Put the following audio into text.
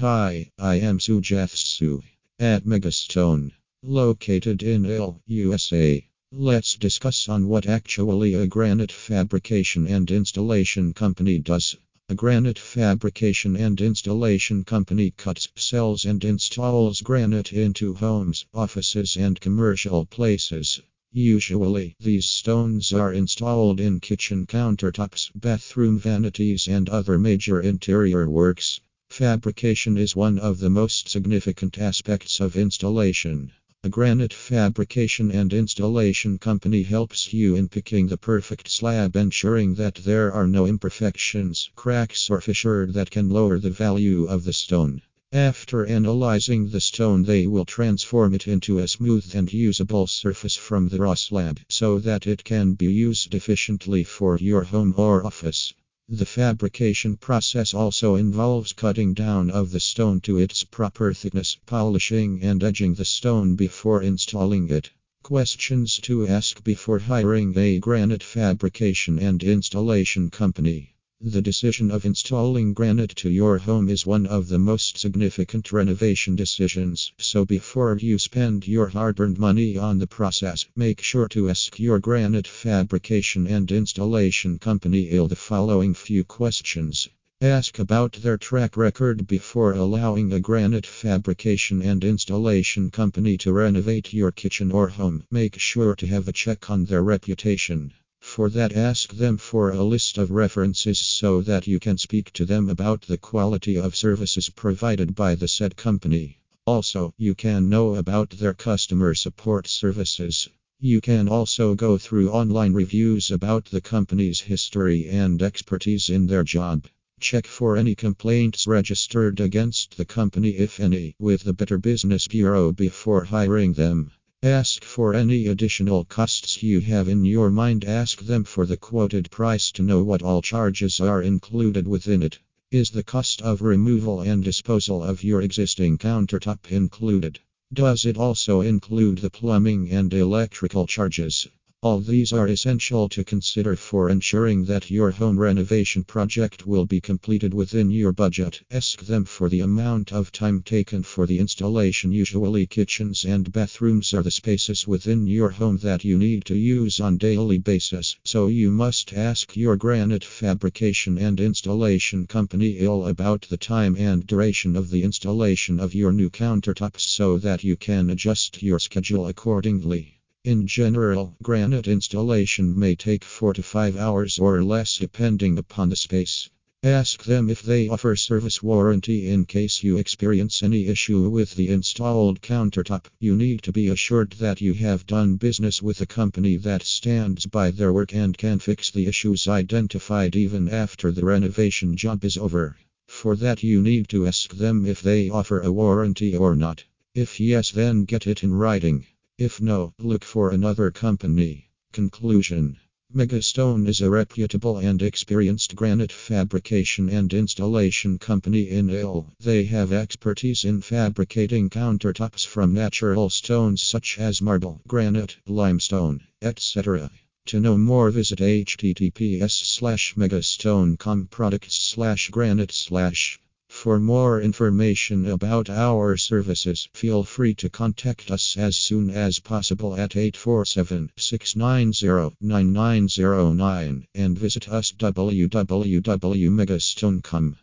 Hi, I am Sujetsu at Megastone, located in Ill, USA. Let's discuss on what actually a granite fabrication and installation company does. A granite fabrication and installation company cuts, sells and installs granite into homes, offices and commercial places. Usually, these stones are installed in kitchen countertops, bathroom vanities, and other major interior works. Fabrication is one of the most significant aspects of installation. A granite fabrication and installation company helps you in picking the perfect slab, ensuring that there are no imperfections, cracks, or fissure that can lower the value of the stone. After analyzing the stone, they will transform it into a smooth and usable surface from the raw slab so that it can be used efficiently for your home or office. The fabrication process also involves cutting down of the stone to its proper thickness, polishing and edging the stone before installing it. Questions to ask before hiring a granite fabrication and installation company. The decision of installing granite to your home is one of the most significant renovation decisions, so before you spend your hard earned money on the process, make sure to ask your granite fabrication and installation company the following few questions. Ask about their track record before allowing a granite fabrication and installation company to renovate your kitchen or home. Make sure to have a check on their reputation. For that, ask them for a list of references so that you can speak to them about the quality of services provided by the said company. Also, you can know about their customer support services. You can also go through online reviews about the company's history and expertise in their job. Check for any complaints registered against the company, if any, with the Better Business Bureau before hiring them. Ask for any additional costs you have in your mind. Ask them for the quoted price to know what all charges are included within it. Is the cost of removal and disposal of your existing countertop included? Does it also include the plumbing and electrical charges? All these are essential to consider for ensuring that your home renovation project will be completed within your budget. Ask them for the amount of time taken for the installation. Usually, kitchens and bathrooms are the spaces within your home that you need to use on daily basis. So you must ask your granite fabrication and installation company ill about the time and duration of the installation of your new countertops so that you can adjust your schedule accordingly. In general, granite installation may take 4 to 5 hours or less depending upon the space. Ask them if they offer service warranty in case you experience any issue with the installed countertop. You need to be assured that you have done business with a company that stands by their work and can fix the issues identified even after the renovation job is over. For that, you need to ask them if they offer a warranty or not. If yes, then get it in writing. If no, look for another company. Conclusion Megastone is a reputable and experienced granite fabrication and installation company in Ill. They have expertise in fabricating countertops from natural stones such as marble, granite, limestone, etc. To know more, visit https megastone.com products slash granite slash. For more information about our services, feel free to contact us as soon as possible at 847 690 9909 and visit us www.megastone.com.